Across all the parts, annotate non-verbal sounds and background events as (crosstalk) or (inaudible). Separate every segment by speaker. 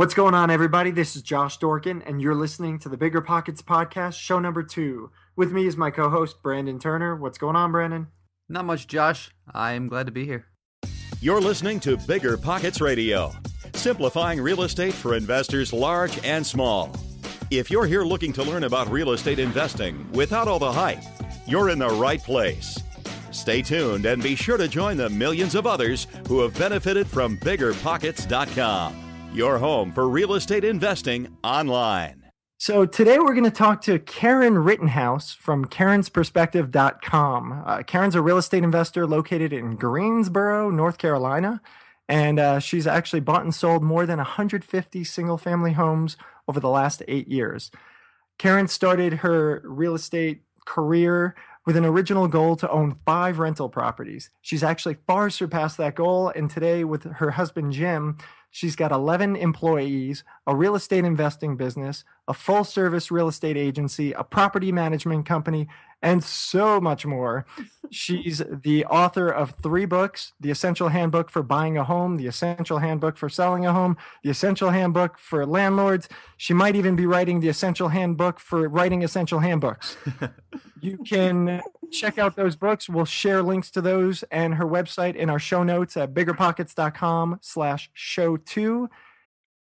Speaker 1: What's going on, everybody? This is Josh Dorkin, and you're listening to the Bigger Pockets Podcast, show number two. With me is my co host, Brandon Turner. What's going on, Brandon?
Speaker 2: Not much, Josh. I am glad to be here.
Speaker 3: You're listening to Bigger Pockets Radio, simplifying real estate for investors large and small. If you're here looking to learn about real estate investing without all the hype, you're in the right place. Stay tuned and be sure to join the millions of others who have benefited from biggerpockets.com your home for real estate investing online.
Speaker 1: So, today we're going to talk to Karen Rittenhouse from karensperspective.com. Uh, Karen's a real estate investor located in Greensboro, North Carolina, and uh, she's actually bought and sold more than 150 single family homes over the last eight years. Karen started her real estate career with an original goal to own five rental properties. She's actually far surpassed that goal, and today, with her husband Jim, She's got 11 employees, a real estate investing business, a full service real estate agency, a property management company, and so much more. (laughs) She's the author of three books The Essential Handbook for Buying a Home, The Essential Handbook for Selling a Home, The Essential Handbook for Landlords. She might even be writing The Essential Handbook for Writing Essential Handbooks. (laughs) you can check out those books. We'll share links to those and her website in our show notes at biggerpockets.com slash show two.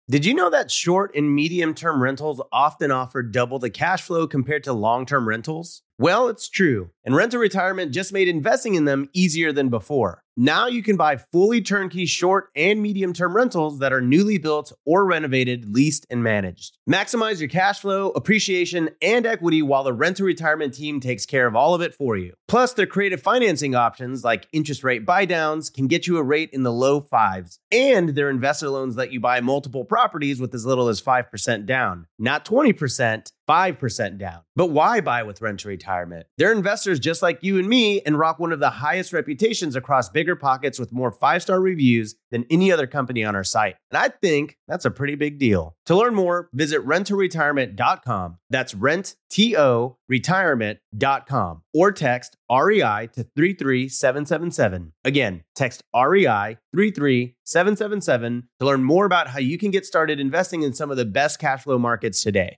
Speaker 4: Did you know that short and medium term rentals often offer double the cash flow compared to long term rentals? Well, it's true, and Rent to Retirement just made investing in them easier than before. Now you can buy fully turnkey short and medium term rentals that are newly built or renovated, leased, and managed. Maximize your cash flow, appreciation, and equity while the Rent to Retirement team takes care of all of it for you. Plus, their creative financing options like interest rate buydowns can get you a rate in the low fives, and their investor loans let you buy multiple properties with as little as 5% down, not 20%. 5% down. But why buy with Rent to Retirement? They're investors just like you and me and rock one of the highest reputations across bigger pockets with more five star reviews than any other company on our site. And I think that's a pretty big deal. To learn more, visit renttoretirement.com. That's rent, T O, retirement.com or text REI to 33777. Again, text REI 33777 to learn more about how you can get started investing in some of the best cash flow markets today.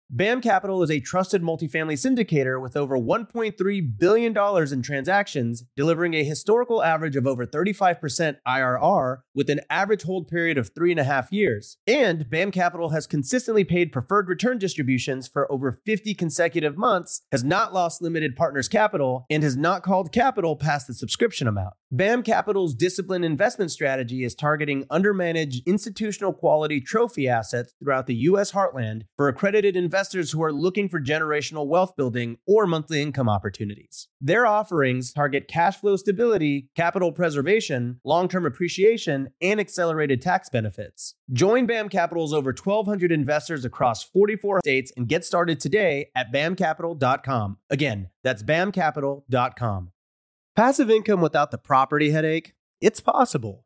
Speaker 4: BAM Capital is a trusted multifamily syndicator with over $1.3 billion in transactions, delivering a historical average of over 35% IRR with an average hold period of three and a half years. And BAM Capital has consistently paid preferred return distributions for over 50 consecutive months, has not lost limited partners capital, and has not called capital past the subscription amount. BAM Capital's disciplined investment strategy is targeting undermanaged institutional quality trophy assets throughout the U.S. heartland for accredited investors who are looking for generational wealth building or monthly income opportunities. Their offerings target cash flow stability, capital preservation, long term appreciation, and accelerated tax benefits. Join BAM Capital's over 1,200 investors across 44 states and get started today at bamcapital.com. Again, that's bamcapital.com. Passive income without the property headache? It's possible.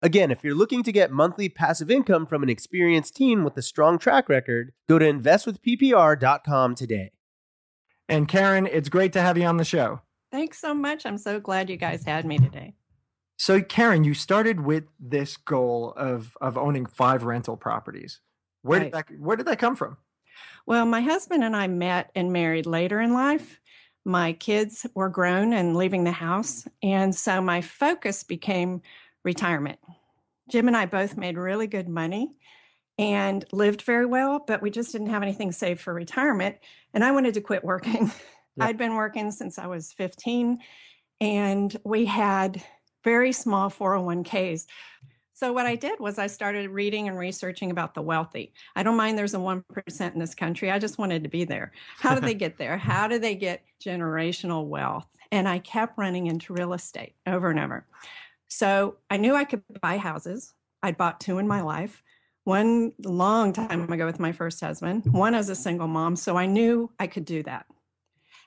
Speaker 4: Again, if you're looking to get monthly passive income from an experienced team with a strong track record, go to investwithppr.com today.
Speaker 1: And Karen, it's great to have you on the show.
Speaker 5: Thanks so much. I'm so glad you guys had me today.
Speaker 1: So, Karen, you started with this goal of of owning five rental properties. Where right. did that Where did that come from?
Speaker 5: Well, my husband and I met and married later in life. My kids were grown and leaving the house. And so my focus became retirement. Jim and I both made really good money and lived very well, but we just didn't have anything saved for retirement. And I wanted to quit working. Yeah. I'd been working since I was 15, and we had very small 401ks. So, what I did was I started reading and researching about the wealthy. I don't mind there's a 1% in this country. I just wanted to be there. How do they (laughs) get there? How do they get generational wealth? And I kept running into real estate over and over. So, I knew I could buy houses. I'd bought two in my life one long time ago with my first husband, one as a single mom. So I knew I could do that.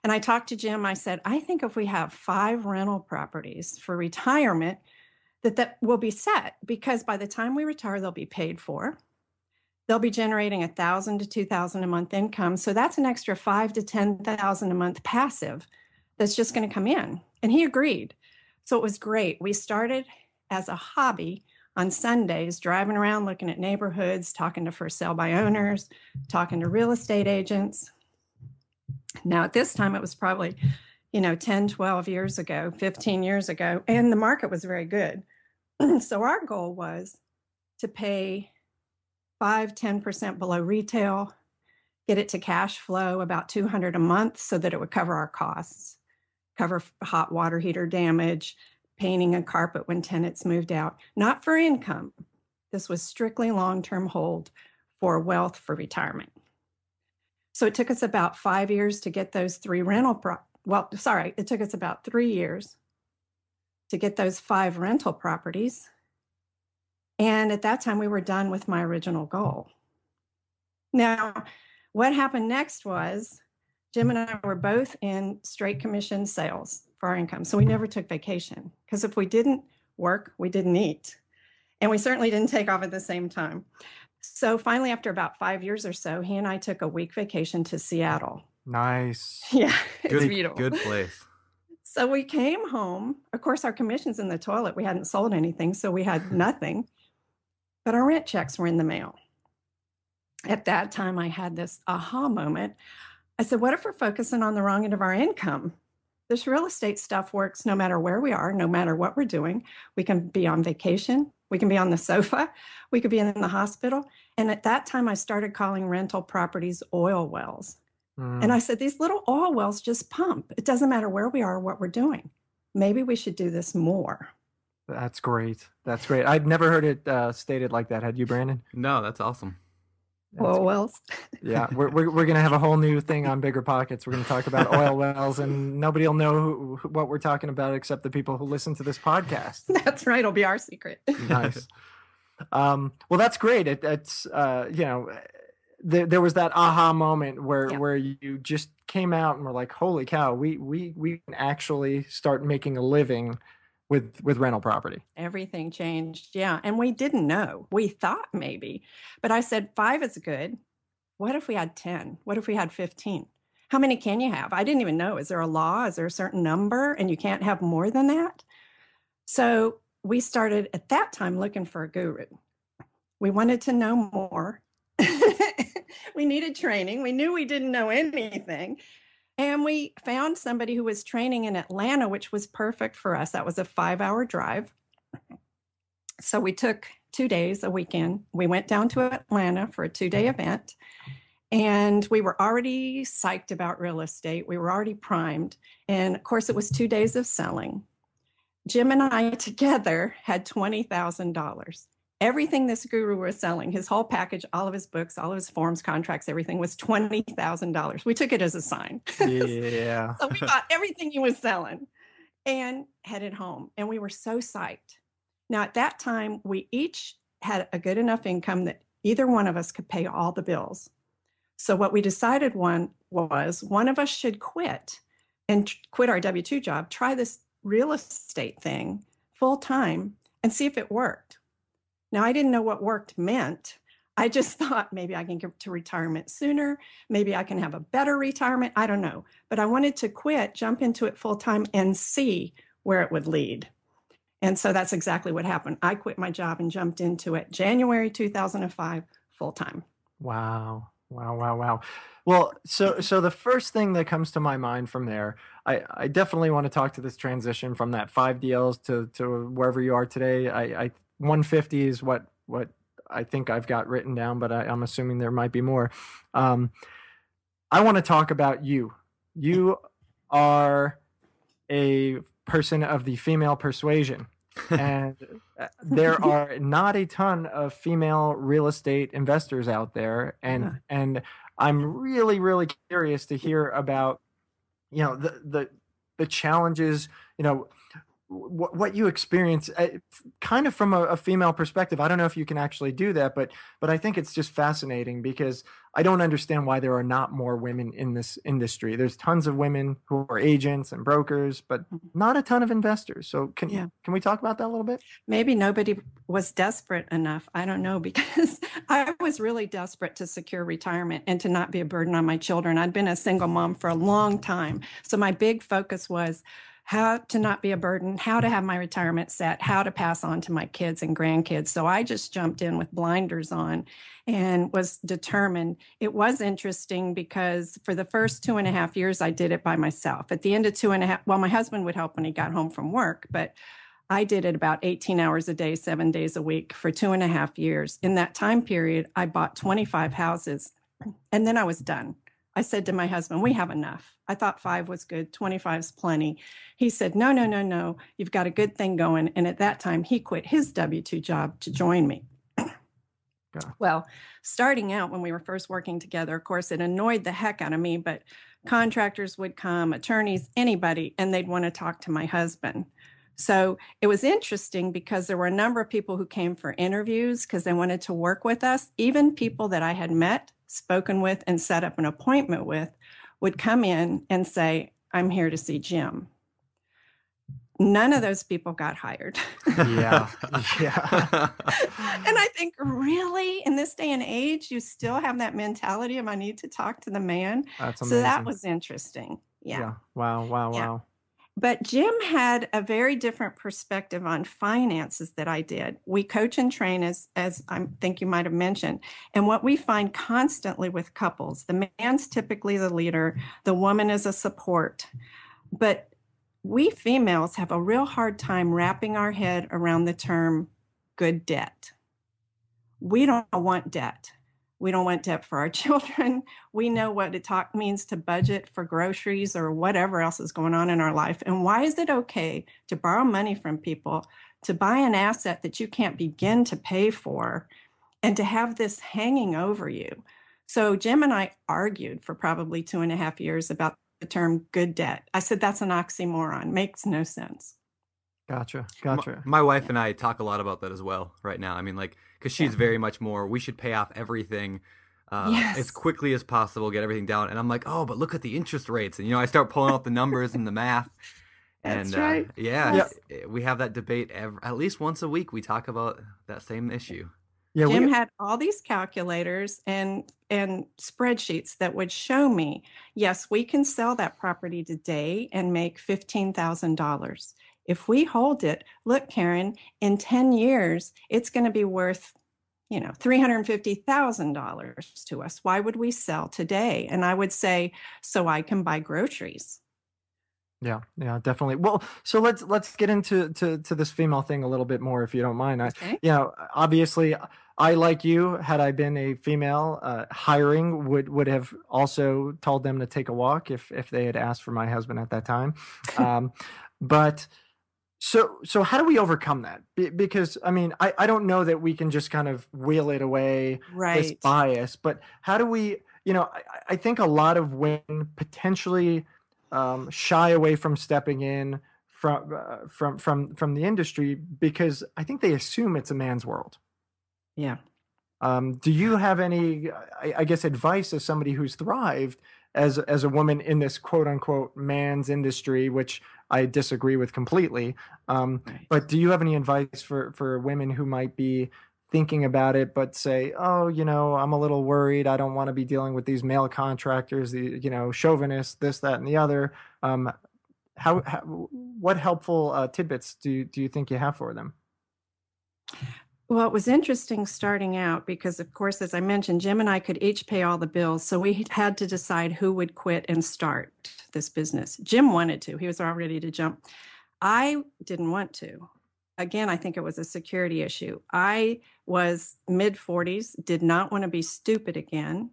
Speaker 5: And I talked to Jim. I said, I think if we have five rental properties for retirement, that that will be set because by the time we retire, they'll be paid for. They'll be generating a thousand to two thousand a month income. So that's an extra five to ten thousand a month passive that's just going to come in. And he agreed. So it was great. We started as a hobby on Sundays, driving around looking at neighborhoods, talking to for sale by owners, talking to real estate agents. Now, at this time, it was probably, you know, 10, 12 years ago, 15 years ago, and the market was very good. (clears throat) so our goal was to pay 5, 10% below retail, get it to cash flow about 200 a month so that it would cover our costs, cover hot water heater damage, painting a carpet when tenants moved out, not for income. This was strictly long term hold for wealth for retirement. So it took us about five years to get those three rental, pro- well, sorry, it took us about three years to get those five rental properties. And at that time, we were done with my original goal. Now, what happened next was Jim and I were both in straight commission sales for our income. So we never took vacation because if we didn't work, we didn't eat. And we certainly didn't take off at the same time. So finally, after about five years or so, he and I took a week vacation to Seattle.
Speaker 1: Nice. (laughs)
Speaker 5: Yeah, it's
Speaker 2: good,
Speaker 5: beautiful.
Speaker 2: Good place. (laughs)
Speaker 5: So we came home. Of course, our commission's in the toilet. We hadn't sold anything, so we had (laughs) nothing. But our rent checks were in the mail. At that time, I had this aha moment. I said, What if we're focusing on the wrong end of our income? this real estate stuff works no matter where we are, no matter what we're doing. We can be on vacation, we can be on the sofa, we could be in the hospital. And at that time, I started calling rental properties oil wells. Mm. And I said, these little oil wells just pump. It doesn't matter where we are or what we're doing. Maybe we should do this more.
Speaker 1: That's great. That's great. I'd never heard it uh, stated like that. Had you, Brandon?
Speaker 2: No, that's awesome.
Speaker 5: Oil wells.
Speaker 1: yeah, (laughs) we're, we're, we're going to have a whole new thing on Bigger Pockets. We're going to talk about (laughs) oil wells, and nobody will know who, what we're talking about except the people who listen to this podcast. (laughs)
Speaker 5: That's right. It'll be our secret.
Speaker 1: nice. Um, well, that's great. It, it's, uh, you know, there, there was that aha moment where, yeah. where you just came out and were like, holy cow, we, we, we can actually start making a living with with rental property.
Speaker 5: Everything changed. Yeah and we didn't know. We thought maybe but i said five is good. What if we had 10 what if we had 15 how many can you have? I didn't even know. Is there a law? Is there a certain number? And you can't have more than that? So we started at that time looking for a guru. We wanted to know more. (laughs) We needed training. We knew we didn't know anything and we found somebody who was training in Atlanta, which was perfect for us. That was a five hour drive. So we took two days, a weekend. We went down to Atlanta for a two day event. And we were already psyched about real estate. We were already primed. And of course, it was two days of selling. Jim and I (laughs) together had $20,000 everything this guru was selling, his whole package, all of his books, all of his forms, contracts, everything was $20,000. We took it as a sign.
Speaker 1: Yeah. (laughs)
Speaker 5: so we bought everything he was selling and headed home. And we were so psyched. Now, at that time, we each had a good enough income that either one of us could pay all the bills. So what we decided one was one of us should quit and quit our W2 job, try this real estate thing full time and see if it worked. Now, I didn't know what worked meant. I just (laughs) thought maybe I can get to retirement sooner. Maybe I can have a better retirement. I don't know. But I wanted to quit, jump into it full time, and see where it would lead. And so that's exactly what happened. I quit my job and jumped into it January 2005 full time.
Speaker 1: Wow. Wow, wow, wow. Well, so so the first thing that comes to my mind from there, I, I definitely want to talk to this transition from that five deals to to wherever you are today. I, I 150 is what what I think I've got written down, but I, am assuming there might be more. Um, I want to talk about you. You are a person of the female persuasion. (laughs) and uh, there are not a ton of female real estate investors out there and yeah. and i'm really really curious to hear about you know the the the challenges you know what, what you experience uh, kind of from a, a, female perspective i don't know if you can actually do that but but i think it's just fascinating because i don't understand why there are not more women in this industry. There's tons of women who are agents and brokers but mm-hmm. not a ton of investors. So can yeah. can we talk about that a little bit?
Speaker 5: Maybe nobody was desperate enough. I don't know (laughs) because i was really desperate to secure retirement and to not be a burden on my children. I'd been a single mom for a long time. So my big focus was how to not be a burden, how to have my retirement set, how to pass on to my kids and grandkids. So I just jumped in with blinders on and was determined. It was interesting because for the first two and a half years, I did it by myself. At the end of two and a half, well, my husband would help when he got home from work, but I did it about 18 hours a day, seven days a week for two and a half years. In that time period, I bought 25 houses and then I was done. I said to my husband, We have enough. I thought five was good, 25 is plenty. He said, No, no, no, no. You've got a good thing going. And at that time, he quit his W 2 job to join me. Well, starting out when we were first working together, of course, it annoyed the heck out of me, but contractors would come, attorneys, anybody, and they'd want to talk to my husband. So it was interesting because there were a number of people who came for interviews because they wanted to work with us, even people that I had met spoken with, and set up an appointment with would come in and say, I'm here to see Jim. None of those people got hired.
Speaker 1: yeah. (laughs) Yeah. (laughs)
Speaker 5: and I think, really, in this day and age, you still have that mentality of I need to talk to the man.
Speaker 1: That's amazing.
Speaker 5: So that was interesting. Yeah. yeah.
Speaker 1: Wow. Wow. Yeah. Wow.
Speaker 5: But Jim had a very different perspective on finances that I did. We coach and train, as, as I think you might have mentioned. And what we find constantly with couples the man's typically the leader, the woman is a support. But we females have a real hard time wrapping our head around the term good debt. We don't want debt. We don't want debt for our (laughs) children. We mm. know what it talk means to budget for groceries or whatever else is going on in our life. And why is it okay to borrow money from people to buy an asset that you can't begin to pay for and to have this hanging over you? So Jim and I argued for probably two and a half years about the term good debt. I said that's an oxymoron, makes no sense.
Speaker 1: Gotcha. Gotcha.
Speaker 2: My, my, wife and I talk a lot about that as well right now. I mean, like, because she's yeah. very much more, we should pay off everything uh, yes. as quickly as possible, get everything down. And I'm like, oh, but look at the interest rates. And, you know, I start pulling out the numbers and the math.
Speaker 5: And uh, right. uh,
Speaker 2: yeah, yes. we have that debate every, at least once a week. We talk about that same issue.
Speaker 5: Yeah, Jim we... had all these calculators and and spreadsheets that would show me, yes, we can sell that property today and make fifteen thousand dollars. If we hold it, look, Karen, in 10 years, it's going to be worth, you know, $350,000 to us. Why would we sell today? And I would say, so I can buy groceries.
Speaker 1: Yeah, yeah, definitely. Well, so let's let's get into to, to this female thing a little bit more, if you don't mind.
Speaker 5: Okay.
Speaker 1: I, you know, obviously, I like you. Had I been a female, uh, hiring would would have also told them to take a walk if if they had asked for my husband at that time. (laughs) Um, but so, so how do we overcome that? Be, because I mean, I, I don't know that we can just kind of wheel it away
Speaker 5: right.
Speaker 1: this bias, but how do we? You know, I, I think a lot of women potentially um, shy away from stepping in from uh, from from from the industry because I think they assume it's a man's world.
Speaker 5: Yeah.
Speaker 1: Um, do you have any, I, I guess, advice as somebody who's thrived as as a woman in this quote unquote man's industry, which I disagree with completely. Um, right. But do you have any advice for for women who might be thinking about it, but say, oh, you know, I'm a little worried. I don't want to be dealing with these male contractors, the you know, chauvinists, this, that, and the other. Um, how, how what helpful uh, tidbits do do you think you have for them?
Speaker 5: Well, it was interesting starting out because, of course, as I mentioned, Jim and I could each pay all the bills. So we had to decide who would quit and start this business. Jim wanted to, he was all ready to jump. I didn't want to. Again, I think it was a security issue. I was mid 40s, did not want to be stupid again.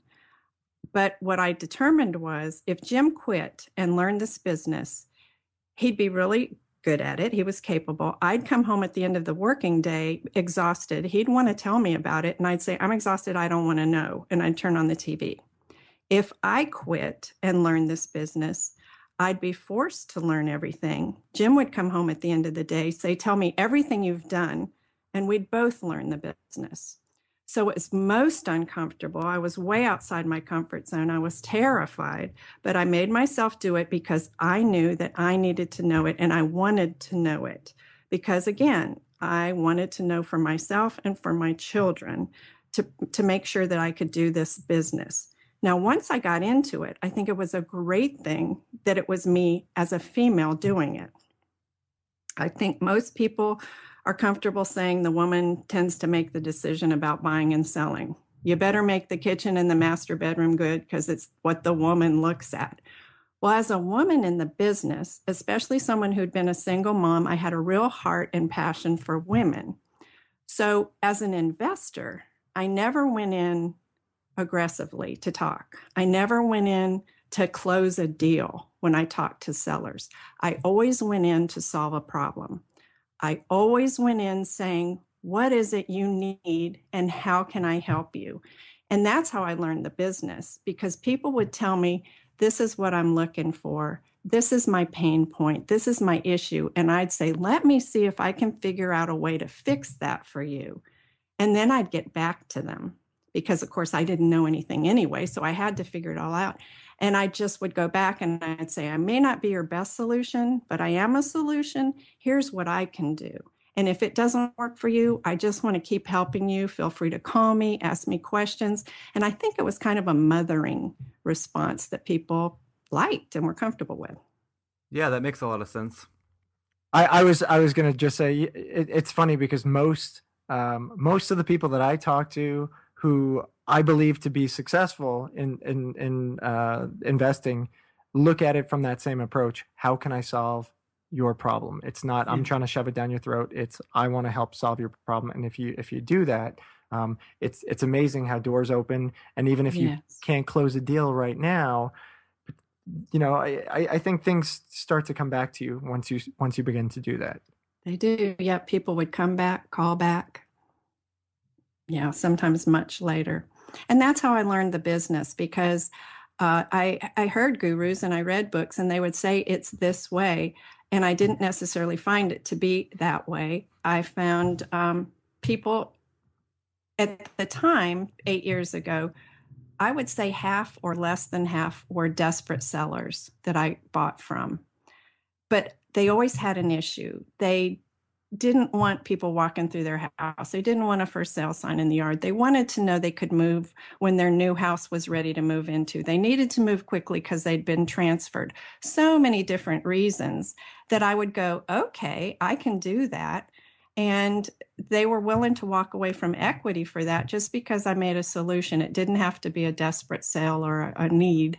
Speaker 5: But what I determined was if Jim quit and learned this business, he'd be really good at it. He was capable. I'd come home at the end of the working day exhausted. He'd want to tell me about it. And I'd say, I'm exhausted. I don't want to know. And I'd turn on the TV. If I quit and learned this business, I'd be forced to learn everything. Jim would come home at the end of the day, say, Tell me everything you've done. And we'd both learn the business. So it was most uncomfortable. I was way outside my comfort zone. I was terrified, but I made myself do it because I knew that I needed to know it and I wanted to know it. Because again, I wanted to know for myself and for my children to, to make sure that I could do this business. Now, once I got into it, I think it was a great thing that it was me as a female doing it. I think most people are comfortable saying the woman tends to make the decision about buying and selling. You better make the kitchen and the master bedroom good because it's what the woman looks at. Well, as a woman in the business, especially someone who'd been a single mom, I had a real heart and passion for women. So, as an investor, I never went in aggressively to talk. I never went in to close a deal when I talked to sellers. I always went in to solve a problem. I always went in saying, What is it you need and how can I help you? And that's how I learned the business because people would tell me, This is what I'm looking for. This is my pain point. This is my issue. And I'd say, Let me see if I can figure out a way to fix that for you. And then I'd get back to them because, of course, I didn't know anything anyway. So I had to figure it all out. And I just would go back and I'd say, I may not be your best solution, but I am a solution. Here's what I can do. And if it doesn't work for you, I just want to keep helping you. Feel free to call me, ask me questions. And I think it was kind of a mothering response that people liked and were comfortable with.
Speaker 2: Yeah, that makes a lot of sense.
Speaker 1: I, I was I was gonna just say it, it's funny because most um, most of the people that I talk to who I believe to be successful in in in uh, investing look at it from that same approach. How can I solve your problem? It's not I'm trying to shove it down your throat. It's I want to help solve your problem. And if you if you do that, um, it's it's amazing how doors open. And even if you can't close a deal right now, you know I, I think things start to come back to you once you once you begin to do that.
Speaker 5: They do. Yeah, people would come back, call back yeah, sometimes much later. And that's how I learned the business because uh, I I heard gurus and I read books and they would say it's this way, and I didn't necessarily find it to be that way. I found um, people at the time, eight years ago, I would say half or less than half were desperate sellers that I bought from, but they always had an issue. They didn't want people walking through their house. They didn't want a for sale sign in the yard. They wanted to know they could move when their new house was ready to move into. They needed to move quickly because they'd been transferred. So many different reasons that I would go, okay, I can do that. And they were willing to walk away from equity for that just because I made a solution. It didn't have to be a desperate sale or a, a need.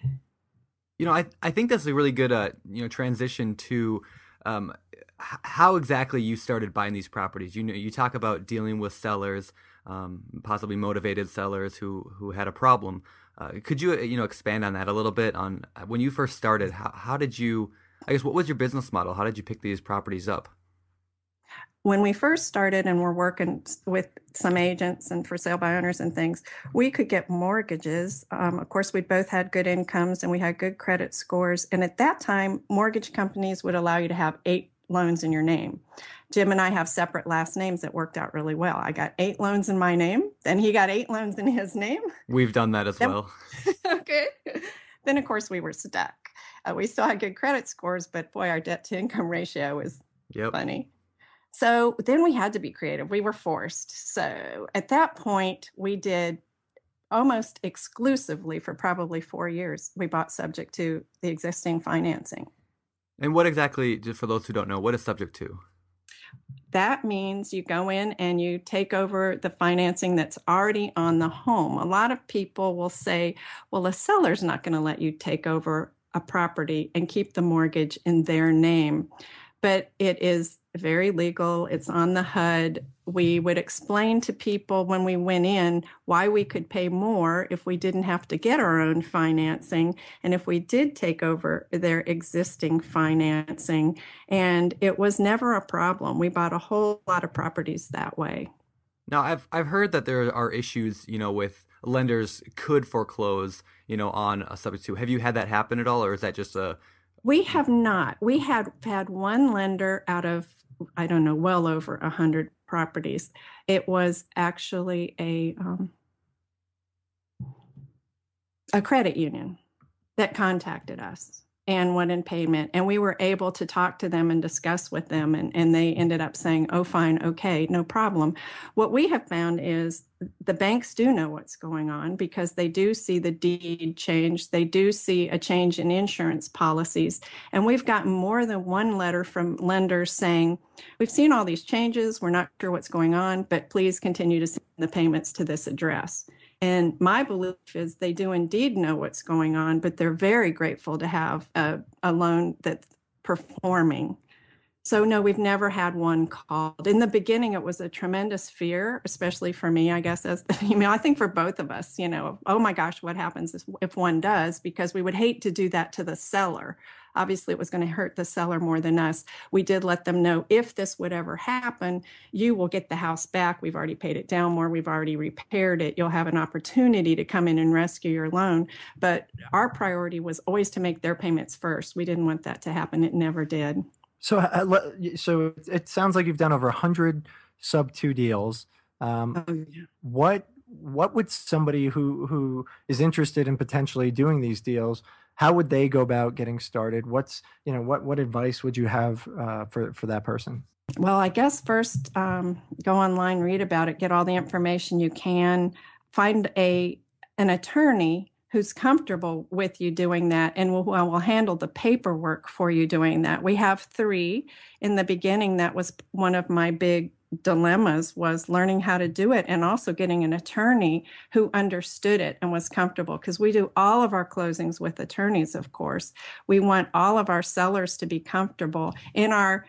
Speaker 2: You know, I, I think that's a really good uh, you know transition to um, how exactly you started buying these properties. You know, you talk about dealing with sellers, um, possibly motivated sellers who who had a problem. Uh, could you you know expand on that a little bit on uh, when you first started? How how did you? I guess what was your business model? How did you pick these properties up?
Speaker 5: When we first started and we're working with some agents and for sale by owners and things, we could get mortgages. Um, of course, we both had good incomes and we had good credit scores. And at that time, mortgage companies would allow you to have eight loans in your name. Jim and I have separate last names that worked out really well. I got eight loans in my name, then he got eight loans in his name.
Speaker 2: We've done that as then, well. (laughs)
Speaker 5: okay. Then, of course, we were stuck. Uh, we still had good credit scores, but boy, our debt to income ratio was yep. funny. So then we had to be creative. We were forced. So at that point, we did almost exclusively for probably four years. We bought subject to the existing financing.
Speaker 2: And what exactly, just for those who don't know, what is subject to?
Speaker 5: that means you go in and you take over the financing that's already on the home. A lot of people will say, well, a seller's not going to let you take over a property and keep the mortgage in their name. But it is very legal, it's on the HUD. We would explain to people when we went in why we could pay more if we didn't have to get our own financing and if we did take over their existing financing. And it was never a problem. We bought a whole lot of properties that way.
Speaker 2: Now, I've I've heard that there are issues, you know, with lenders could foreclose, you know, on a subject to. Have you had that happen at all, or is that just a?
Speaker 5: We have not. We had had one lender out of I don't know, well over a hundred properties. It was actually a um, a credit union that contacted us and went in payment. And we were able to talk to them and discuss with them. And, and they ended up saying, oh, fine, okay, no problem. What we have found is the banks do know what's going on because they do see the deed change. They do see a change in insurance policies. And we've gotten more than one letter from lenders saying, we've seen all these changes. We're not sure what's going on, but please continue to send the payments to this address. And my belief is they do indeed know what's going on, but they're very grateful to have a, a loan that's performing. So, no, we've never had one called. In the beginning, it was a tremendous fear, especially for me, I guess, as the (laughs) female. I think for both of us, you know, oh my gosh, what happens if one does? Because we would hate to do that to the seller Obviously, it was going to hurt the seller more than us. We did let them know if this would ever happen, you will get the house back. We've already paid it down more. We've already repaired it. You'll have an opportunity to come in and rescue your loan. But our priority was always to make their payments first. We didn't want that to happen. It never did.
Speaker 1: So, so it sounds like you've done over a hundred sub to deals. Um, oh, yeah. What what would somebody who who is interested in potentially doing these deals how would they go about getting started? What's you know what what advice would you have uh, for for that person?
Speaker 5: Well i guess first um, go online read about it get all the information you can find a an attorney who's comfortable with you doing that and will, will handle the paperwork for you doing that. We have three. In the beginning that was one of my big dilemmas was learning how to do it and also getting an attorney who understood it and was comfortable because we do all of our closings with attorneys of course. We want all of our sellers to be comfortable. In our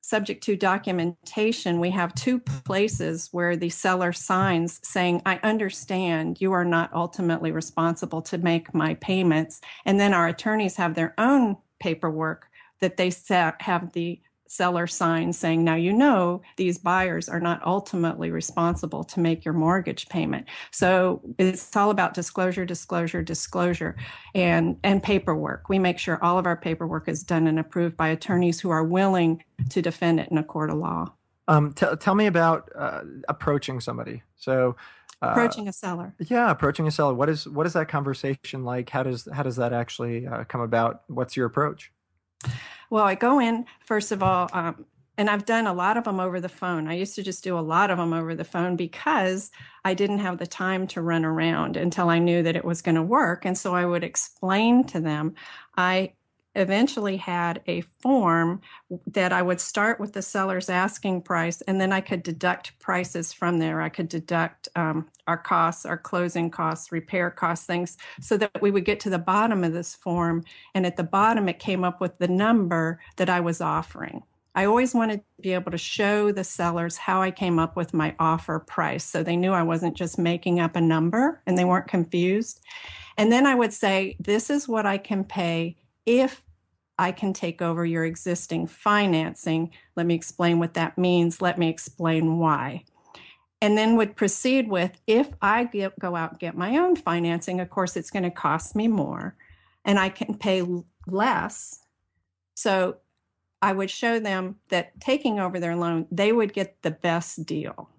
Speaker 5: subject to documentation we have two places where the seller signs saying i understand you are not ultimately responsible to make my payments. And then our attorneys have their own paperwork that they have the seller sign saying, now you know these buyers are not ultimately responsible to make your mortgage payment. So it's all about disclosure, disclosure, disclosure, and, and paperwork. We make sure all of our paperwork is done and approved by attorneys who are willing to defend it in a court of law.
Speaker 1: Um, t- tell me about uh, approaching somebody. So,
Speaker 5: uh, approaching a seller.
Speaker 1: Yeah, approaching a seller. What is what is that conversation like? How does how does that actually uh, come about? What's your approach?
Speaker 5: Well, I go in, first of all, um, and I've done a lot of them over the phone. I used to just do a lot of them over the phone because I didn't have the time to run around until I knew that it was going to work. And so I would explain to them. I eventually had a form that I would start with the seller's asking price, and then I could deduct prices from there. I could deduct um, our costs, our closing costs, repair costs, things, so that we would get to the bottom of this form. And at the bottom, it came up with the number that I was offering. I always wanted to be able to show the sellers how I came up with my offer price so they knew I wasn't just making up a number and they weren't confused. And then I would say, This is what I can pay if I can take over your existing financing. Let me explain what that means. Let me explain why. And then would proceed with if I get, go out and get my own financing, of course, it's going to cost me more and I can pay less. So I would show them that taking over their loan, they would get the best deal.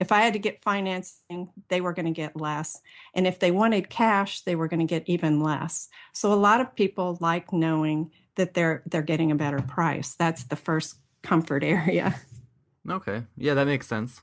Speaker 5: If I had to get financing, they were going to get less. And if they wanted cash, they were going to get even less. So a lot of people like knowing that they're they're getting a better price. That's the first comfort (laughs) area.
Speaker 2: Okay. Yeah, that makes sense.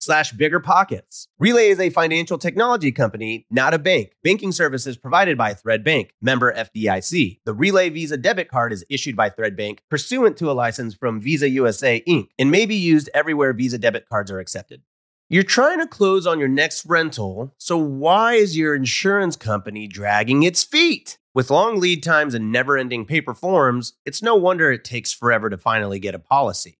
Speaker 4: slash biggerpockets. Relay is a financial technology company, not a bank. Banking services provided by Thread Bank, member FDIC. The Relay Visa debit card is issued by Thread Bank pursuant to a license from Visa USA Inc. and may be used everywhere Visa debit cards are accepted. You're trying to close on your next rental, so why is your insurance company dragging its feet? With long lead times and never ending paper forms, it's no wonder it takes forever to finally get a policy.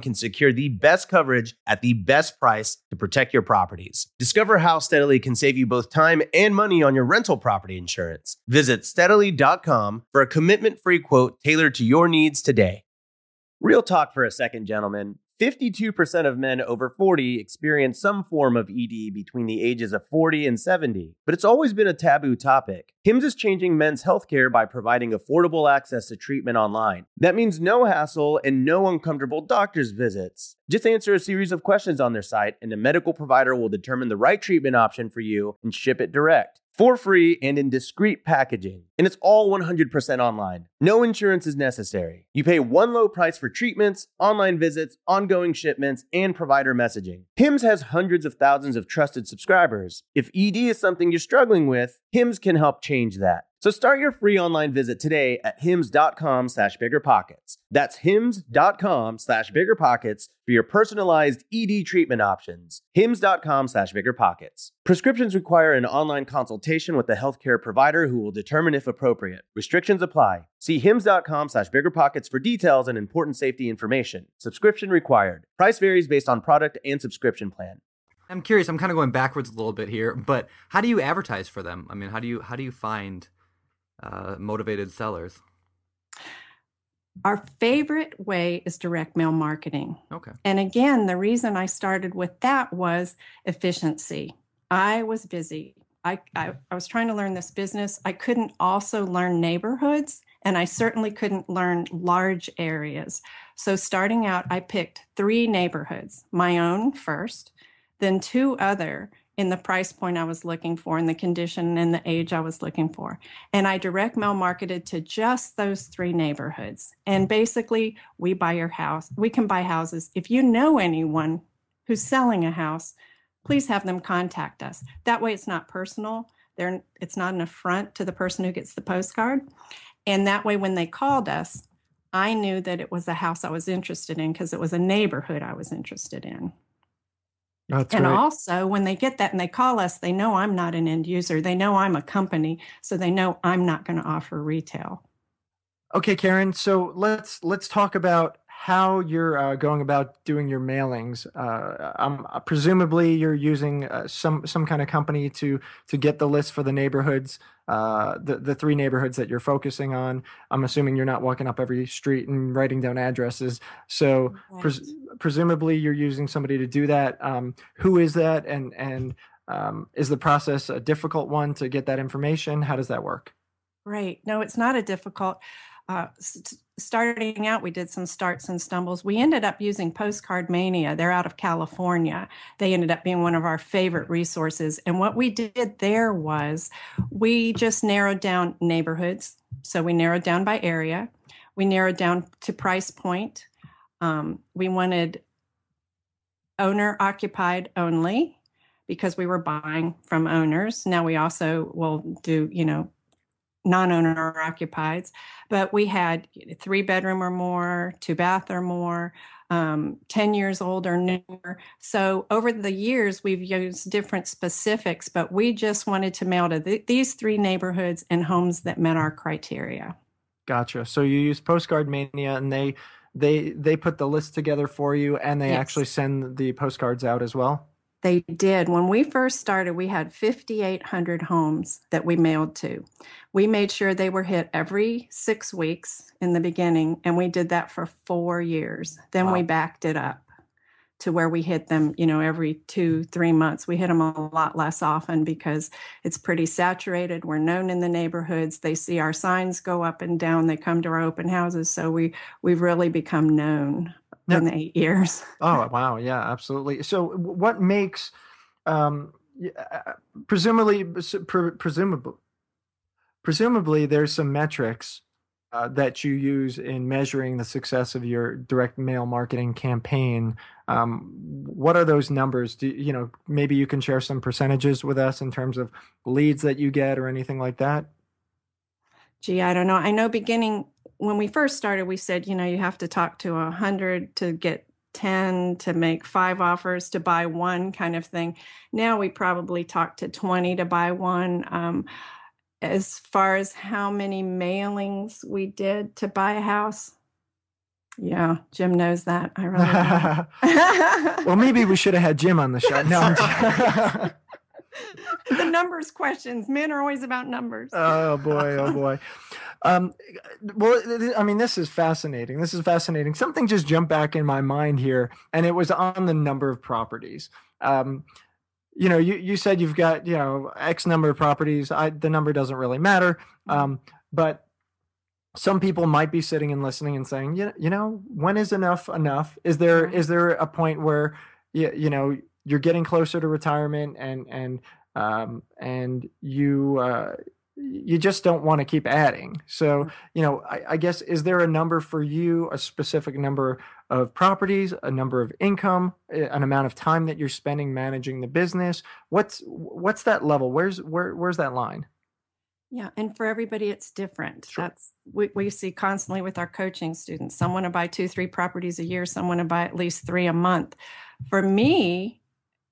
Speaker 4: can secure the best coverage at the best price to protect your properties. Discover how Steadily can save you both time and money on your rental property insurance. Visit steadily.com for a commitment free quote tailored to your needs today. Real talk for a second, gentlemen. 52% of men over 40 experience some form of ED between the ages of 40 and 70, but it's always been a taboo topic. HIMS is changing men's healthcare by providing affordable access to treatment online. That means no hassle and no uncomfortable doctor's visits. Just answer a series of questions on their site, and a medical provider will determine the right treatment option for you and ship it direct for free and in discreet packaging. And it's all 100% online. No insurance is necessary. You pay one low price for treatments, online visits, ongoing shipments, and provider messaging. HIMS has hundreds of thousands of trusted subscribers. If ED is something you're struggling with, HIMS can help change that. So start your free online visit today at hims.com slash biggerpockets. That's hims.com slash biggerpockets for your personalized ED treatment options. hims.com slash biggerpockets. Prescriptions require an online consultation with a healthcare provider who will determine if appropriate. Restrictions apply. See hims.com slash biggerpockets for details and important safety information. Subscription required. Price varies based on product and subscription plan.
Speaker 2: I'm curious. I'm kind of going backwards a little bit here, but how do you advertise for them? I mean, how do you how do you find uh, motivated sellers?
Speaker 5: Our favorite way is direct mail marketing.
Speaker 2: Okay.
Speaker 5: And again, the reason I started with that was efficiency. I was busy. I, I, I, was trying to learn this business. I couldn't also learn neighborhoods, and I certainly couldn't learn large areas. So, starting out, I picked three neighborhoods my own first, then two other in the price point I was looking for, in the condition and the age I was looking for. And I direct mail marketed to just those three neighborhoods. And basically, we buy your house. We can buy houses. If you know anyone who's selling a house, please have them contact us. That way, it's not personal. They're, it's not an affront to the person who gets the postcard. And that way, when they called us, I knew that it was a house I was interested in because it was a neighborhood I was interested in. That's and right. also, when they get that and they call us, they know I'm not an end user. They know I'm a company, so they know I'm not going to offer retail.
Speaker 1: Okay, Karen. So let's let's talk about how you're uh, going about doing your mailings. Uh, um, presumably, you're using uh, some some kind of company to to get the list for the neighborhoods, uh, the the three neighborhoods that you're focusing on. I'm assuming you're not walking up every street and writing down addresses. So right. pres- presumably, you're using somebody to do that. Um, who is that, and and um, is the process a difficult one to get that information? How does that work?
Speaker 5: Right. No, it's not a difficult uh, starting out, we did some starts and stumbles. We ended up using Postcard Mania. They're out of California. They ended up being one of our favorite resources. And what we did there was we just narrowed down neighborhoods. So we narrowed down by area, we narrowed down to price point. Um, we wanted owner occupied only because we were buying from owners. Now we also will do, you know, non-owner occupieds, but we had three bedroom or more, two bath or more, um, 10 years old or newer. So over the years, we've used different specifics, but we just wanted to mail to th- these three neighborhoods and homes that met our criteria.
Speaker 1: Gotcha. So you use Postcard Mania and they they they put the list together for you and they yes. actually send the postcards out as well?
Speaker 5: They did. When we first started, we had 5,800 homes that we mailed to. We made sure they were hit every six weeks in the beginning, and we did that for four years. Then wow. we backed it up to where we hit them, you know, every two, three months. We hit them a lot less often because it's pretty saturated. We're known in the neighborhoods. They see our signs go up and down. They come to our open houses. So we we've really become known in the eight years. (laughs)
Speaker 1: oh wow, yeah, absolutely. So what makes um, uh, presumably pre- presumably presumably there's some metrics uh, that you use in measuring the success of your direct mail marketing campaign. Um, what are those numbers? Do you know? Maybe you can share some percentages with us in terms of leads that you get or anything like that.
Speaker 5: Gee, I don't know. I know beginning when we first started, we said, you know, you have to talk to a hundred to get 10 to make five offers to buy one kind of thing. Now we probably talk to 20 to buy one. Um, as far as how many mailings we did to buy a house, yeah, Jim knows that. I
Speaker 1: really (laughs) well, maybe we should have had Jim on the show. No, (laughs) (laughs)
Speaker 5: the numbers questions. Men are always about numbers.
Speaker 1: Oh boy, oh boy. Um, well, I mean, this is fascinating. This is fascinating. Something just jumped back in my mind here, and it was on the number of properties. Um, you know, you, you said you've got, you know, X number of properties. I, the number doesn't really matter. Mm-hmm. Um, but some people might be sitting and listening and saying, you, you know, when is enough enough? Is there, is there a point where, you, you know, you're getting closer to retirement and, and, um, and you, uh, you just don't want to keep adding. So, mm-hmm. you know, I, I, guess is there a number for you, a specific number of properties, a number of income, an amount of time that you're spending managing the business? What's what's that level? Where's where where's that line?
Speaker 5: Yeah, and for everybody, it's different. Sure. That's we, we see constantly with our coaching students. Some want to buy two, three properties a year. Some want to buy at least three a month. For me,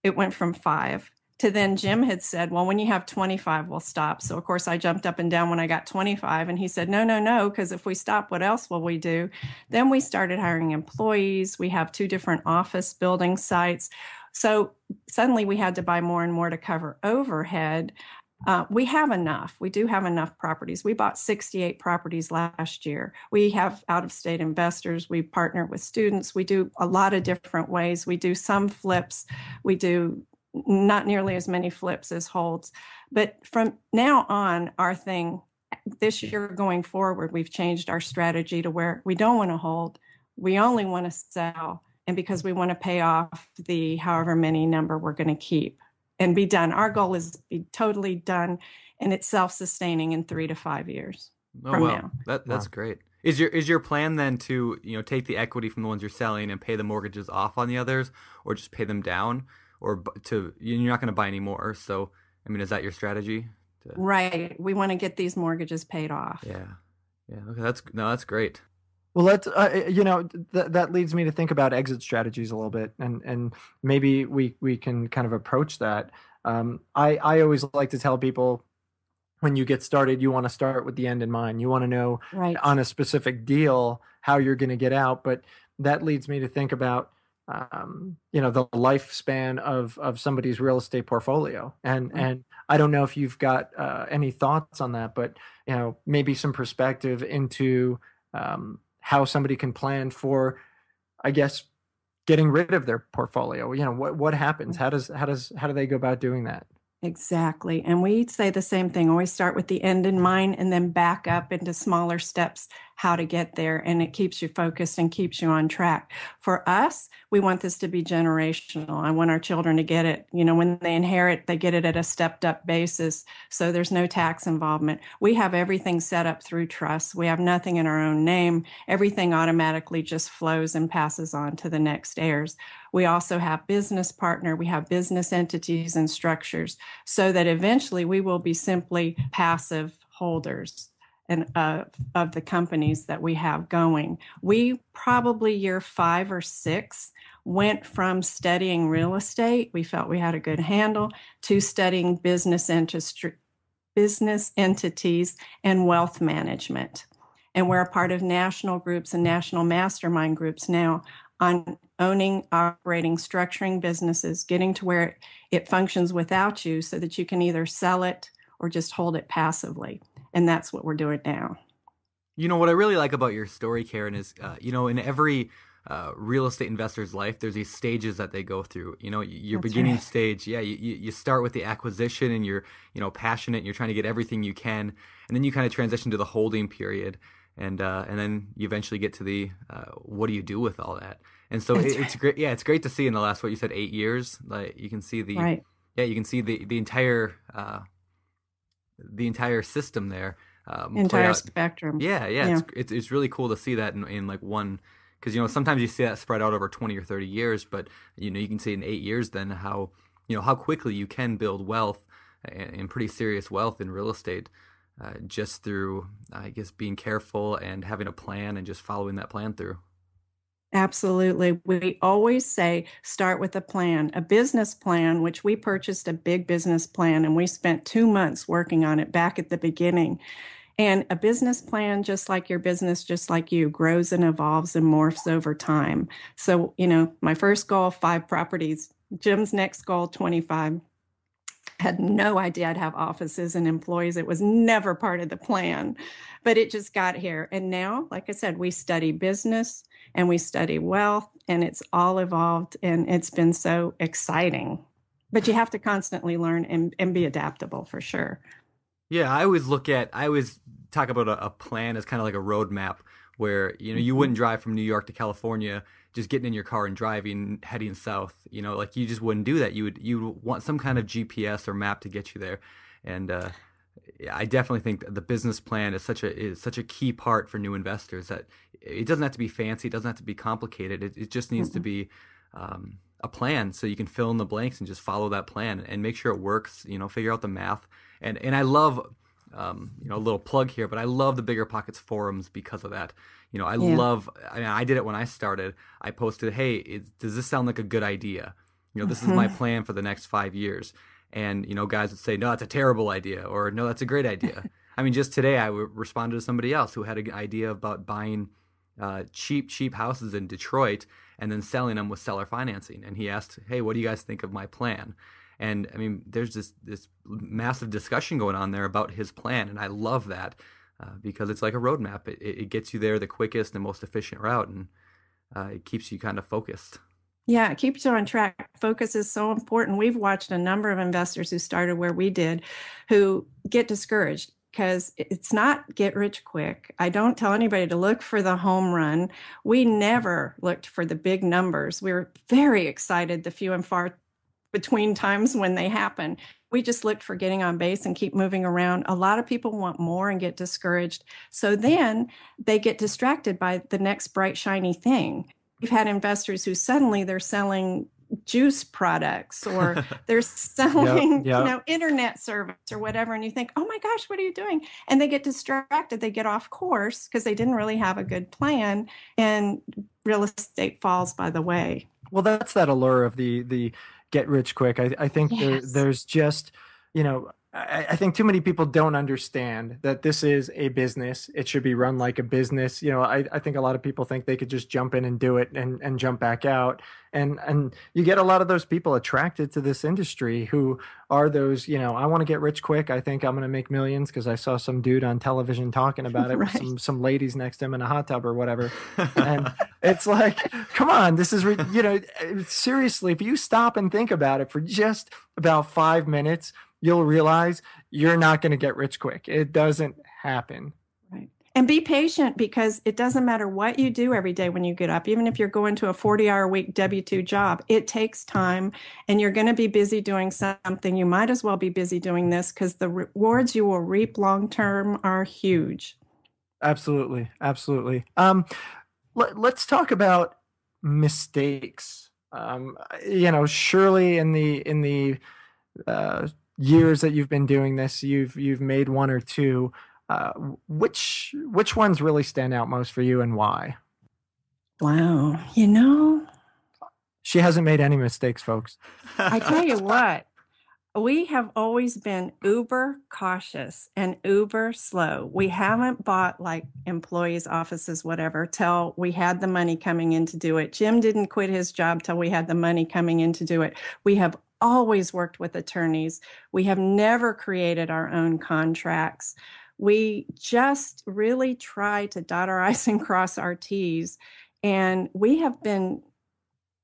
Speaker 5: it went from five to then Jim had said, Well, when you have 25, we'll stop. So, of course, I jumped up and down when I got 25. And he said, No, no, no, because if we stop, what else will we do? Then we started hiring employees. We have two different office building sites. So, suddenly we had to buy more and more to cover overhead. Uh, we have enough. We do have enough properties. We bought 68 properties last year. We have out of state investors. We partner with students. We do a lot of different ways. We do some flips. We do not nearly as many flips as holds. But from now on, our thing this year going forward, we've changed our strategy to where we don't want to hold, we only want to sell. And because we want to pay off the however many number we're going to keep and be done. Our goal is to be totally done and it's self sustaining in three to five years. Oh, from wow. now.
Speaker 2: That, that's wow. great. Is your is your plan then to you know take the equity from the ones you're selling and pay the mortgages off on the others, or just pay them down? or to you're not going to buy any more. So, I mean, is that your strategy?
Speaker 5: To... Right. We want to get these mortgages paid off.
Speaker 2: Yeah. Yeah. Okay. That's no. That's great.
Speaker 1: Well, let's. Uh, you know, th- that leads me to think about exit strategies a little bit, and and maybe we we can kind of approach that. Um, I I always like to tell people when you get started, you want to start with the end in mind. You want to know right. on a specific deal how you're going to get out, but that leads me to think about um, you know the lifespan of of somebody's real estate portfolio and mm-hmm. and i don't know if you've got uh, any thoughts on that but you know maybe some perspective into um, how somebody can plan for i guess getting rid of their portfolio. You know what what happens? Mm. How does how does how do they go about doing that
Speaker 5: Exactly. And we say the same thing always start with the end in mind and then back up into smaller steps how to get there and it keeps you focused and keeps you on track. For us, we want this to be generational. I want our children to get it, you know, when they inherit, they get it at a stepped up basis. So there's no tax involvement. We have everything set up through trust. We have nothing in our own name. Everything automatically just flows and passes on to the next heirs. We also have business partner, we have business entities and structures so that eventually we will be simply passive holders and uh, of the companies that we have going. We probably year five or six went from studying real estate, we felt we had a good handle, to studying business industry, business entities and wealth management. And we're a part of national groups and national mastermind groups now on owning, operating, structuring businesses, getting to where it, functions without you so that you can either sell it or just hold it passively and that's what we're doing now.
Speaker 2: You know what I really like about your story, Karen, is uh, you know in every uh, real estate investor's life, there's these stages that they go through. You know, your That's beginning right. stage, yeah, you, you start with the acquisition and you're, you know, passionate and you're trying to get everything you can. And then you kind of transition to the holding period. And, uh, and then you eventually get to the, uh, what do you do with all that? And so it, right. it's great. Yeah. It's great to see in the last, what you said, eight years, like you can see the, right. yeah, you can see the, the entire, uh, the entire system there.
Speaker 5: Um, entire spectrum.
Speaker 2: Yeah, yeah, yeah. It's, it's, it's really cool to see that in, in like one because you know sometimes you see that spread out over 20 or 30 years but you know you can see in eight years then how you know how quickly you can build wealth and, pretty serious wealth in real estate uh, just through i guess being careful and having a plan and just following that plan through
Speaker 5: Absolutely. We always say start with a plan, a business plan, which we purchased a big business plan and we spent two months working on it back at the beginning. And a business plan, just like your business, just like you, grows and evolves and morphs over time. So, you know, my first goal, five properties. Jim's next goal, 25 had no idea I'd have offices and employees. It was never part of the plan, but it just got here. And now, like I said, we study business and we study wealth, and it's all evolved, and it's been so exciting. But you have to constantly learn and, and be adaptable for sure.
Speaker 2: Yeah, I always look at, I always talk about a, a plan as kind of like a roadmap where, you know, you wouldn't drive from New York to California just getting in your car and driving heading south you know like you just wouldn't do that you would you would want some kind of gps or map to get you there and uh, I definitely think the business plan is such a is such a key part for new investors that it doesn't have to be fancy, it doesn't have to be complicated. It, it just needs mm-hmm. to be um, a plan so you can fill in the blanks and just follow that plan and make sure it works. You know, figure out the math. And and I love um, you know a little plug here, but I love the Bigger Pockets forums because of that. You know, I yeah. love. I mean, I did it when I started. I posted, "Hey, it, does this sound like a good idea? You know, this mm-hmm. is my mm-hmm. plan for the next five years." and you know guys would say no that's a terrible idea or no that's a great idea (laughs) i mean just today I responded to somebody else who had an idea about buying uh, cheap cheap houses in detroit and then selling them with seller financing and he asked hey what do you guys think of my plan and i mean there's this this massive discussion going on there about his plan and i love that uh, because it's like a roadmap it, it gets you there the quickest and most efficient route and uh, it keeps you kind of focused
Speaker 5: yeah, it keeps you on track. Focus is so important. We've watched a number of investors who started where we did who get discouraged because it's not get rich quick. I don't tell anybody to look for the home run. We never looked for the big numbers. We were very excited the few and far between times when they happen. We just looked for getting on base and keep moving around. A lot of people want more and get discouraged. So then they get distracted by the next bright, shiny thing we've had investors who suddenly they're selling juice products (laughs) or they're selling yep, yep. you know internet service or whatever and you think oh my gosh what are you doing and they get distracted they get off course because they didn't really have a good plan and real estate falls by the way
Speaker 1: well that's that allure of the the get rich quick i, I think yes. there, there's just you know I, I think too many people don't understand that this is a business. It should be run like a business. You know, I, I think a lot of people think they could just jump in and do it and, and jump back out. And and you get a lot of those people attracted to this industry who are those, you know, I want to get rich quick. I think I'm going to make millions because I saw some dude on television talking about it (laughs) right. with some some ladies next to him in a hot tub or whatever. and it's like, come on, this is you know, seriously, if you stop and think about it for just about 5 minutes, you'll realize you're not going to get rich quick. It doesn't happen.
Speaker 5: Right. and be patient because it doesn't matter what you do every day when you get up even if you're going to a 40 hour week w2 job it takes time and you're going to be busy doing something you might as well be busy doing this because the rewards you will reap long term are huge
Speaker 1: absolutely absolutely um, let, us talk about mistakes um, you know surely in the in the uh, years that you've been doing this you've you've made one or two uh, which which ones really stand out most for you and why?
Speaker 5: Wow, you know,
Speaker 1: she hasn't made any mistakes, folks.
Speaker 5: I tell you (laughs) what, we have always been uber cautious and uber slow. We haven't bought like employees' offices, whatever, till we had the money coming in to do it. Jim didn't quit his job till we had the money coming in to do it. We have always worked with attorneys. We have never created our own contracts we just really try to dot our I's and cross our T's. And we have been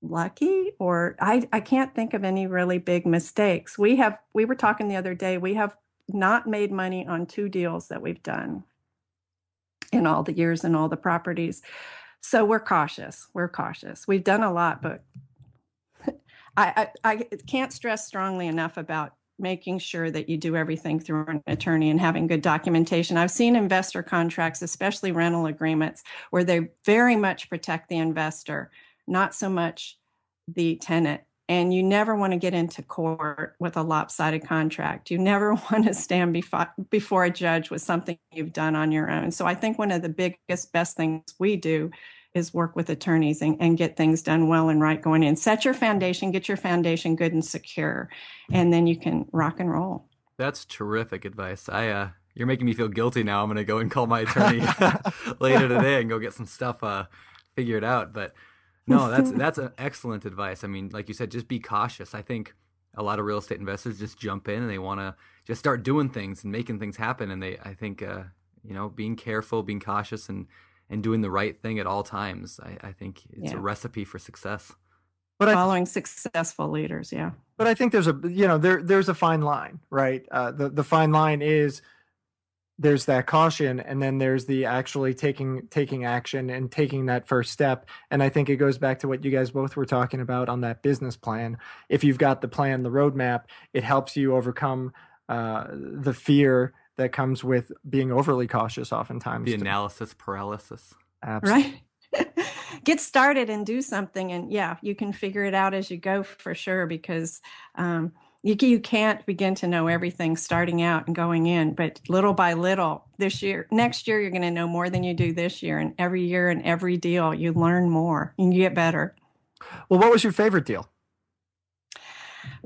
Speaker 5: lucky or I, I can't think of any really big mistakes. We have we were talking the other day, we have not made money on two deals that we've done in all the years and all the properties. So we're cautious. We're cautious. We've done a lot, but I, I, I can't stress strongly enough about making sure that you do everything through an attorney and having good documentation. I've seen investor contracts, especially rental agreements, where they very much protect the investor, not so much the tenant. And you never want to get into court with a lopsided contract. You never (laughs) want to stand before, before a judge with something you've done on your own. So I think one of the biggest, best things we do is work with attorneys and, and get things done well and right going in. Set your foundation, get your foundation good and secure, and then you can rock and roll.
Speaker 2: That's terrific advice. I uh you're making me feel guilty now. I'm gonna go and call my attorney (laughs) (laughs) later today and go get some stuff uh figured out. But no, that's (laughs) that's an excellent advice. I mean, like you said, just be cautious. I think a lot of real estate investors just jump in and they want to just start doing things and making things happen. And they, I think, uh, you know, being careful, being cautious, and and doing the right thing at all times. I, I think it's yeah. a recipe for success.
Speaker 5: But following th- successful leaders, yeah.
Speaker 1: But I think there's a you know there there's a fine line, right? Uh, the the fine line is there's that caution, and then there's the actually taking taking action and taking that first step. And I think it goes back to what you guys both were talking about on that business plan. If you've got the plan, the roadmap, it helps you overcome uh, the fear that comes with being overly cautious oftentimes.
Speaker 2: The analysis paralysis.
Speaker 5: Absolutely. Right. (laughs) Get started and do something. And yeah, you can figure it out as you go for sure because um, you, you can't begin to know everything starting out and going in, but little by little this year, next year, you're going to know more than you do this year. And every year and every deal, you learn more and you get better.
Speaker 1: Well, what was your favorite deal?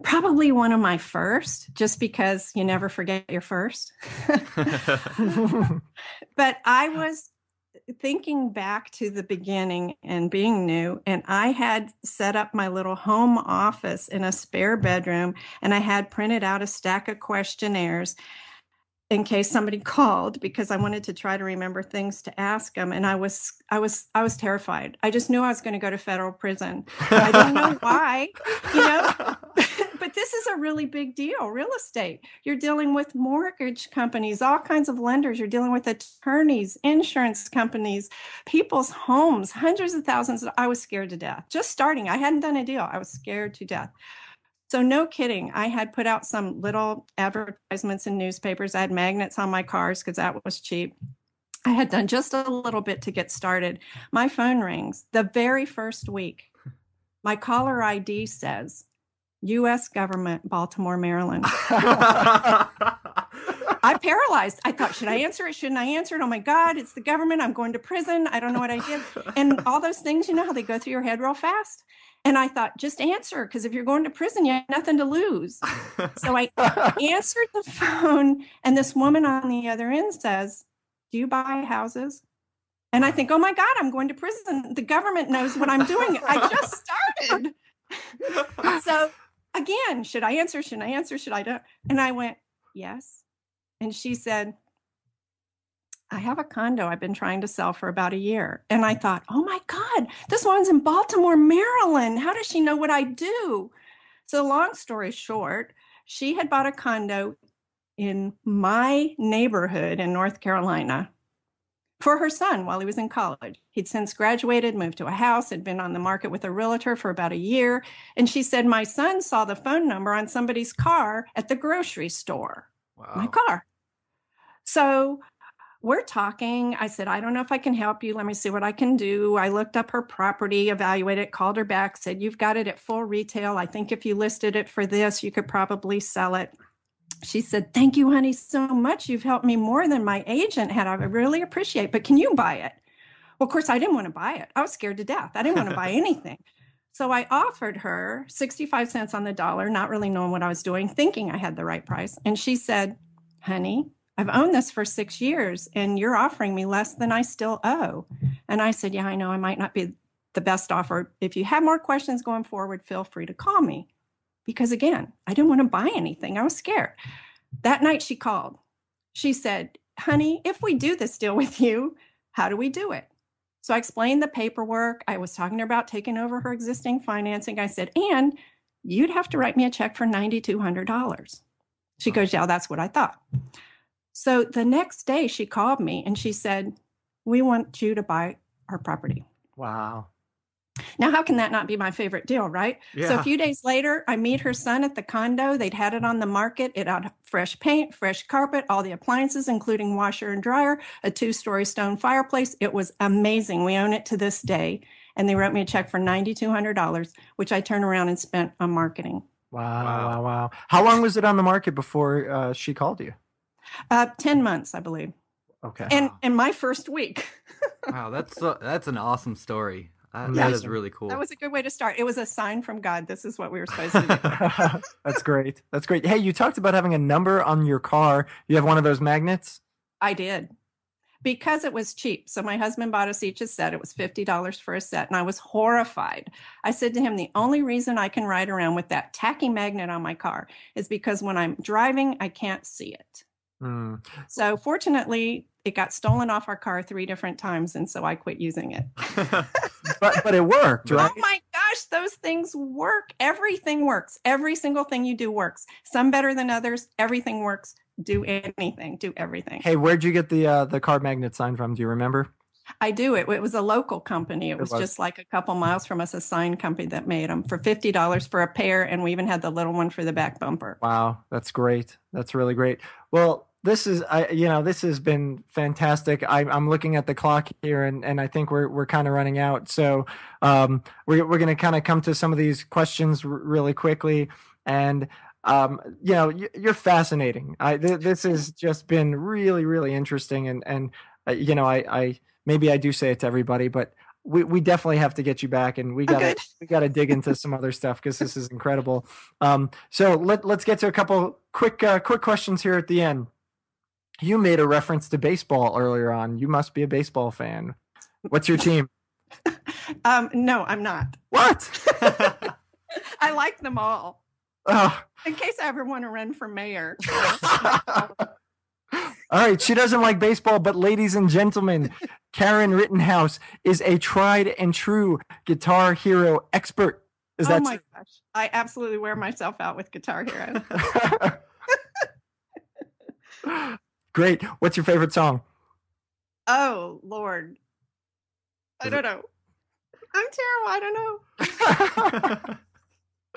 Speaker 5: Probably one of my first, just because you never forget your first. (laughs) (laughs) but I was thinking back to the beginning and being new, and I had set up my little home office in a spare bedroom, and I had printed out a stack of questionnaires in case somebody (laughs) called because I wanted to try to remember things to ask them and I was I was I was terrified. I just knew I was going to go to federal prison. I didn't know why, you know. But this is a really big deal, real estate. You're dealing with mortgage companies, all kinds of lenders, you're dealing with attorneys, insurance companies, people's homes, hundreds of thousands. I was scared to death. Just starting, I hadn't done a deal. I was scared to death. So, no kidding. I had put out some little advertisements in newspapers. I had magnets on my cars because that was cheap. I had done just a little bit to get started. My phone rings the very first week. My caller ID says U.S. government, Baltimore, Maryland. (laughs) I paralyzed. I thought, should I answer it? Shouldn't I answer it? Oh my God, it's the government. I'm going to prison. I don't know what I did. And all those things, you know how they go through your head real fast? And I thought, just answer, because if you're going to prison, you have nothing to lose. so I (laughs) answered the phone, and this woman on the other end says, Do you buy houses? And I think, oh my God, I'm going to prison. The government knows what I'm doing. I just started. (laughs) so again, should I answer? Should I answer? Should I do? And I went, yes. And she said, I have a condo I've been trying to sell for about a year. And I thought, oh my God, this one's in Baltimore, Maryland. How does she know what I do? So, long story short, she had bought a condo in my neighborhood in North Carolina for her son while he was in college. He'd since graduated, moved to a house, had been on the market with a realtor for about a year. And she said, My son saw the phone number on somebody's car at the grocery store. Wow. My car. So we're talking. I said, I don't know if I can help you. Let me see what I can do. I looked up her property, evaluated, called her back, said, You've got it at full retail. I think if you listed it for this, you could probably sell it. She said, Thank you, honey, so much. You've helped me more than my agent had. I really appreciate But can you buy it? Well, of course, I didn't want to buy it. I was scared to death. I didn't want to buy (laughs) anything. So I offered her 65 cents on the dollar, not really knowing what I was doing, thinking I had the right price. And she said, Honey, I've owned this for six years and you're offering me less than I still owe. And I said, Yeah, I know I might not be the best offer. If you have more questions going forward, feel free to call me. Because again, I didn't want to buy anything. I was scared. That night she called. She said, Honey, if we do this deal with you, how do we do it? So I explained the paperwork. I was talking to her about taking over her existing financing. I said, And you'd have to write me a check for $9,200. She goes, Yeah, that's what I thought. So the next day she called me and she said, We want you to buy our property.
Speaker 1: Wow.
Speaker 5: Now, how can that not be my favorite deal, right? Yeah. So a few days later, I meet her son at the condo. They'd had it on the market. It had fresh paint, fresh carpet, all the appliances, including washer and dryer, a two story stone fireplace. It was amazing. We own it to this day. And they wrote me a check for $9,200, which I turned around and spent on marketing.
Speaker 1: Wow, wow, wow. wow. How long was it on the market before uh, she called you?
Speaker 5: Uh, 10 months, I believe.
Speaker 1: Okay.
Speaker 5: And and my first week. (laughs)
Speaker 2: wow, that's uh, that's an awesome story. That, that is really cool.
Speaker 5: That was a good way to start. It was a sign from God. This is what we were supposed to do. (laughs)
Speaker 1: that's great. That's great. Hey, you talked about having a number on your car. You have one of those magnets?
Speaker 5: I did. Because it was cheap. So my husband bought us each a set. It was $50 for a set. And I was horrified. I said to him, The only reason I can ride around with that tacky magnet on my car is because when I'm driving, I can't see it. Mm. So fortunately, it got stolen off our car three different times, and so I quit using it. (laughs)
Speaker 1: but but it worked, right?
Speaker 5: Oh my gosh, those things work. Everything works. Every single thing you do works. Some better than others. Everything works. Do anything. Do everything.
Speaker 1: Hey, where'd you get the uh, the car magnet sign from? Do you remember?
Speaker 5: I do. It, it was a local company. It was, it was, just like a couple miles from us, a sign company that made them for fifty dollars for a pair, and we even had the little one for the back bumper.
Speaker 1: Wow, that's great. That's really great. Well, this is I you know this has been fantastic. I, am looking at the clock here, and, and I think we're we're kind of running out. So um, we're we're going to kind of come to some of these questions r- really quickly, and um, you know you're fascinating. I th- this has just been really really interesting, and and uh, you know I I maybe I do say it to everybody, but we, we definitely have to get you back and we gotta we gotta dig into some other stuff because this is incredible um, so let, let's get to a couple quick uh, quick questions here at the end you made a reference to baseball earlier on. You must be a baseball fan. What's your team? (laughs)
Speaker 5: um, no, I'm not.
Speaker 1: What? (laughs) (laughs)
Speaker 5: I like them all. Oh. In case I ever want to run for mayor.
Speaker 1: all right, she doesn't like baseball, but ladies and gentlemen, Karen Rittenhouse is a tried and true guitar hero expert. Is
Speaker 5: oh
Speaker 1: that
Speaker 5: my gosh. I absolutely wear myself out with Guitar Hero.
Speaker 1: Great. What's your favorite song?
Speaker 5: Oh, Lord. I don't know. I'm terrible. I don't know.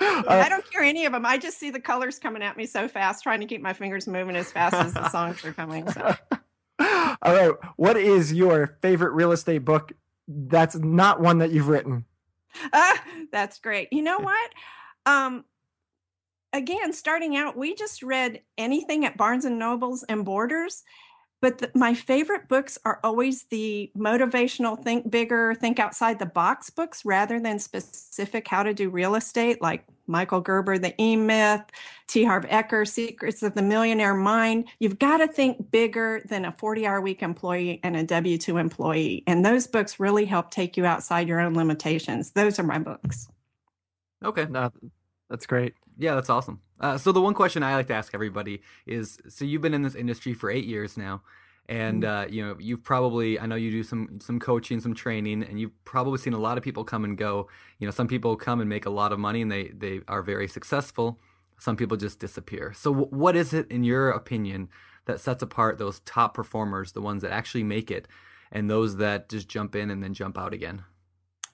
Speaker 5: (laughs) uh, I don't hear any of them. I just see the colors coming at me so fast, trying to keep my fingers moving as fast as the songs are coming. So. (laughs)
Speaker 1: All right. What is your favorite real estate book that's not one that you've written?
Speaker 5: Uh, that's great. You know what? Um, again, starting out, we just read anything at Barnes and Nobles and Borders. But the, my favorite books are always the motivational, think bigger, think outside the box books rather than specific how to do real estate, like Michael Gerber, The E Myth, T. Harv Eker, Secrets of the Millionaire Mind. You've got to think bigger than a 40 hour week employee and a W 2 employee. And those books really help take you outside your own limitations. Those are my books.
Speaker 2: Okay.
Speaker 1: No, that's great.
Speaker 2: Yeah, that's awesome. Uh, so the one question I like to ask everybody is: so you've been in this industry for eight years now, and mm-hmm. uh, you know you've probably I know you do some some coaching, some training, and you've probably seen a lot of people come and go. You know, some people come and make a lot of money, and they they are very successful. Some people just disappear. So w- what is it, in your opinion, that sets apart those top performers, the ones that actually make it? and those that just jump in and then jump out again?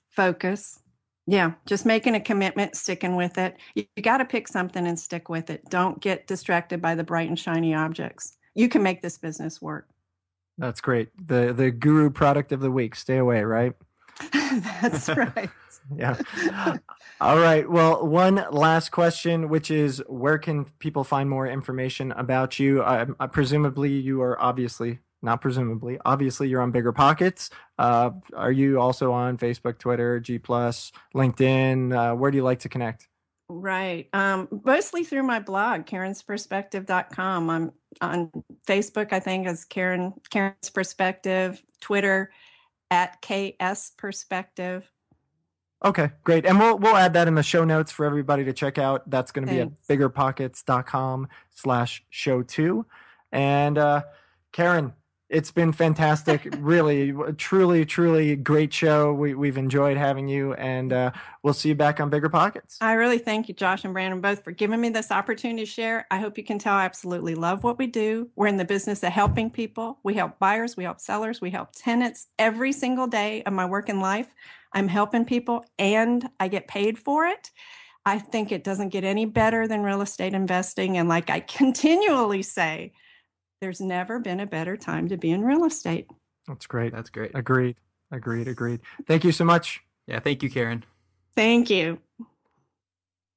Speaker 5: Focus. Yeah, just making a commitment, sticking with it. You, you got to pick something and stick with it. Don't get distracted by the bright and shiny objects. You can make this business work.
Speaker 1: That's great. The the guru product of the week. Stay away, right? (laughs)
Speaker 5: That's right. (laughs)
Speaker 1: yeah. All right. Well, one last question, which is where can people find more information about you? Uh, presumably, you are obviously not presumably. Obviously, you're on Bigger Pockets. Uh, are you also on Facebook, Twitter, G Plus, LinkedIn? Uh, where do you like to connect?
Speaker 5: Right. Um, mostly through my blog, karensperspective.com. I'm on Facebook, I think, as Karen Karen's Perspective, Twitter at KS Perspective.
Speaker 1: Okay, great. And we'll we'll add that in the show notes for everybody to check out. That's going to be at biggerpockets.com slash show two. And uh, Karen, it's been fantastic. (laughs) really, truly, truly great show. We, we've enjoyed having you, and uh, we'll see you back on Bigger Pockets.
Speaker 5: I really thank you, Josh and Brandon, both for giving me this opportunity to share. I hope you can tell I absolutely love what we do. We're in the business of helping people. We help buyers, we help sellers, we help tenants every single day of my working life. I'm helping people, and I get paid for it. I think it doesn't get any better than real estate investing. And like I (laughs) continually say, there's never been a better time to be in real estate.
Speaker 1: That's great.
Speaker 2: That's great.
Speaker 1: Agreed. Agreed. Agreed. Thank you so much.
Speaker 2: Yeah. Thank you, Karen.
Speaker 5: Thank you.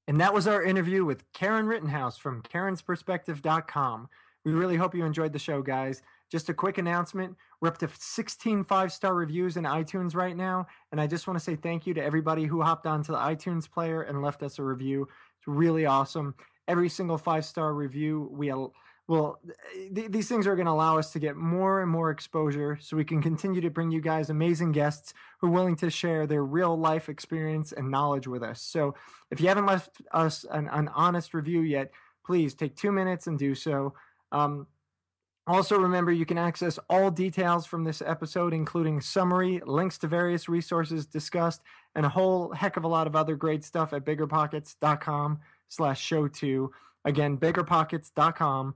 Speaker 1: And that was our interview with Karen Rittenhouse from karensperspective.com. We really hope you enjoyed the show, guys. Just a quick announcement. We're up to 16 five star reviews in iTunes right now. And I just want to say thank you to everybody who hopped onto the iTunes player and left us a review. It's really awesome. Every single five star review, we well, th- these things are going to allow us to get more and more exposure so we can continue to bring you guys amazing guests who are willing to share their real life experience and knowledge with us. So if you haven't left us an, an honest review yet, please take two minutes and do so. Um, also, remember you can access all details from this episode, including summary, links to various resources discussed, and a whole heck of a lot of other great stuff at biggerpockets.com slash show two. Again, biggerpockets.com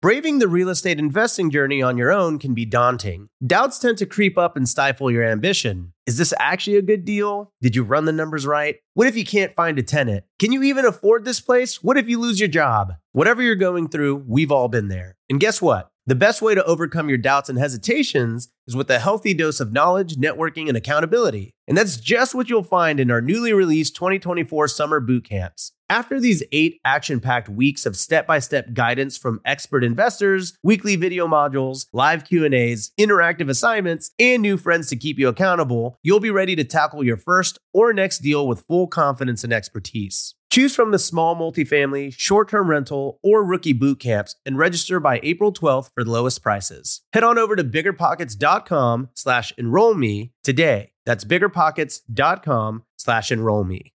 Speaker 4: Braving the real estate investing journey on your own can be daunting. Doubts tend to creep up and stifle your ambition. Is this actually a good deal? Did you run the numbers right? What if you can't find a tenant? Can you even afford this place? What if you lose your job? Whatever you're going through, we've all been there. And guess what? The best way to overcome your doubts and hesitations is with a healthy dose of knowledge, networking, and accountability. And that's just what you'll find in our newly released 2024 summer boot camps. After these eight action packed weeks of step by step guidance from expert investors, weekly video modules, live Q&As, interactive assignments, and new friends to keep you accountable, you'll be ready to tackle your first or next deal with full confidence and expertise. Choose from the small multifamily, short term rental, or rookie boot camps and register by April 12th for the lowest prices. Head on over to biggerpockets.com slash enroll me today. That's biggerpockets.com slash enroll me.